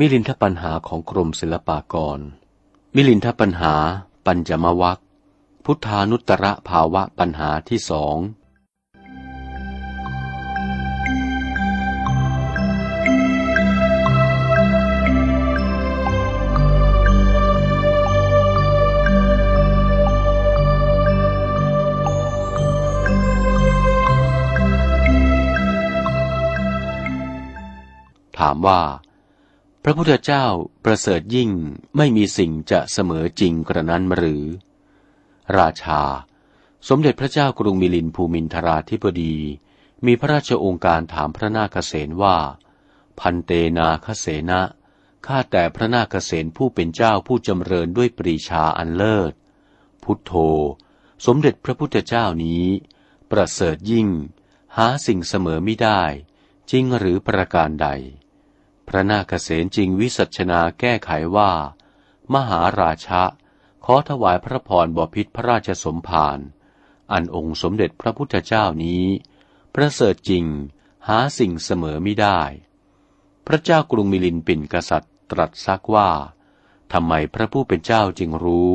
มิลินทปัญหาของกรมศิลปากร มิลินทปัญหา ปัญจมวัคพุทธานุตระภาวะปัญหาที่สองถามว่า พระพุทธเจ้าประเสริฐยิ่งไม่มีสิ่งจะเสมอจริงกระนั้นหรือ ราชา สมเด็จพระเจ้ากรุงมิลินภูมินทราธิบดี มีพระราชองค์การถามพระนาคเษนว่า พันเตนาคเสนะข้าแต่พระนาคเษนผู้เป็นเจ้าผู้จำเริญด้วยปรีชาอันเลิศ พุทโธ สมเด็จพระพุทธเจ้านี้ ประเสริฐยิ่ง หาสิ่งเสมอไม่ได้ จริงหรือประการใด พระนาคเษนจริงวิสัชนาแก้ไขว่า มหาราชะ ขอถวายพระพรบพิษพระราชสมภารอันองค์สมเด็จพระพุทธเจ้านี้ ประเสริฐจริงหาสิ่งเสมอไม่ได้ พระเจ้ากรุงมิลินปินกษัตริย์ตรัสซักว่าทำไมพระผู้เป็นเจ้าจึงรู้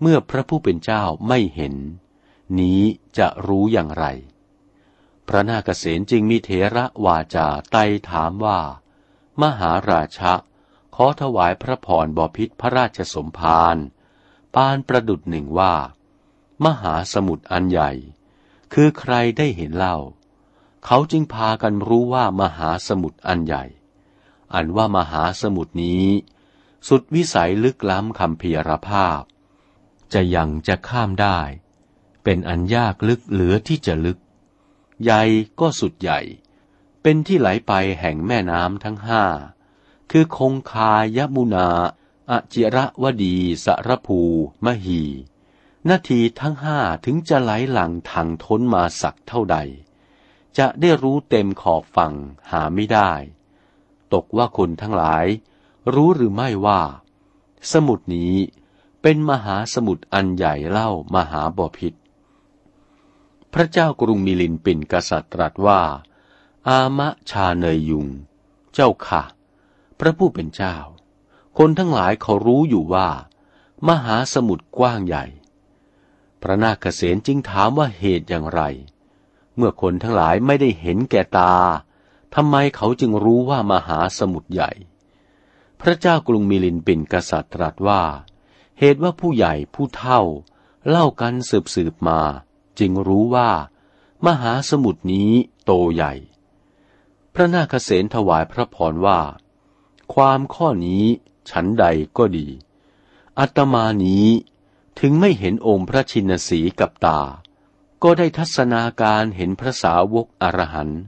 เมื่อพระผู้เป็นเจ้าไม่เห็น นี้จะรู้อย่างไร พระนาคเษนจึงมีเถระวาจาไต่ถามว่า มหาราชะ ขอถวายพระพรบพิษพระราชสมภารปานประดุดหนึ่งว่า มหาสมุทรอันใหญ่ คือใครได้เห็นเล่า เขาจึงพากันรู้ว่ามหาสมุทรอันใหญ่ อันว่ามหาสมุทรนี้ สุดวิสัยลึกล้ำคำเพียรภาพ จะยังจะข้ามได้ เป็นอันยากลึกเหลือที่จะลึก ใหญ่ก็สุดใหญ่ เป็นที่ไหลไปแห่งแม่น้ำทั้งห้า คือคงคายมุนาอจิระวดีสรภูมหีนาทีทั้งห้าถึงจะไหลหลังทางท้นมาสักเท่าใด จะได้รู้เต็มขอบฝั่งหาไม่ได้ ตกว่าคนทั้งหลาย รู้หรือไม่ว่า สมุดนี้เป็นมหาสมุทรอันใหญ่เล่ามหาบอพิษ พระเจ้ากรุงมิลินปินกษัตริย์ตรัสว่า อามะชาเนยยุง เจ้าค่ะ พระผู้เป็นเจ้า คนทั้งหลายเขารู้อยู่ว่า มหาสมุทรกว้างใหญ่ พระนาคเษนจึงถามว่าเหตุอย่างไร เมื่อคนทั้งหลายไม่ได้เห็นแก่ตาทำไมเขาจึงรู้ว่ามหาสมุทรใหญ่ พระเจ้ากรุงมิลินปินกษัตริย์ตรัสว่า เหตุว่าผู้ใหญ่ผู้เท่า เล่ากันสืบสืบมา จึงรู้ว่า มหาสมุทรนี้โตใหญ่ พระนาคเษนถวายพระพรว่า ความข้อนี้ฉันใดก็ดี อัตมานี้ถึงไม่เห็นองค์พระชินสีกับตา ก็ได้ทัศนาการเห็นพระสาวกอรหันต์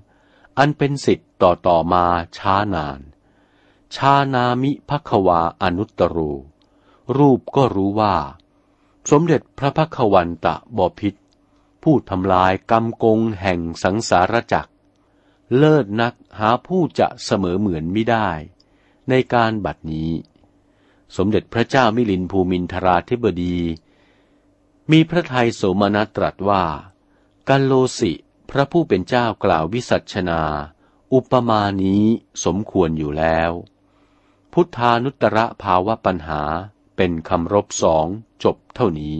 อันเป็นสิทธิ์ต่อต่อมาช้านาน ชานามิพักวาอนุตตรูรูปก็รู้ว่า สมเด็จพระพักวันตะบอพิษผู้ทำลายกำกงแห่งสังสารจักร เลิศนักหาผู้จะเสมอเหมือนไม่ได้ ในการบัดนี้ สมเด็จพระเจ้ามิลินภูมินทราธิบดี มีพระทัยโสมนัสตรัสว่า กัลโลสิพระผู้เป็นเจ้ากล่าววิสัชนา อุปมานี้สมควรอยู่แล้ว พุทธานุตระภาวะปัญหาเป็นคำรบสองจบเท่านี้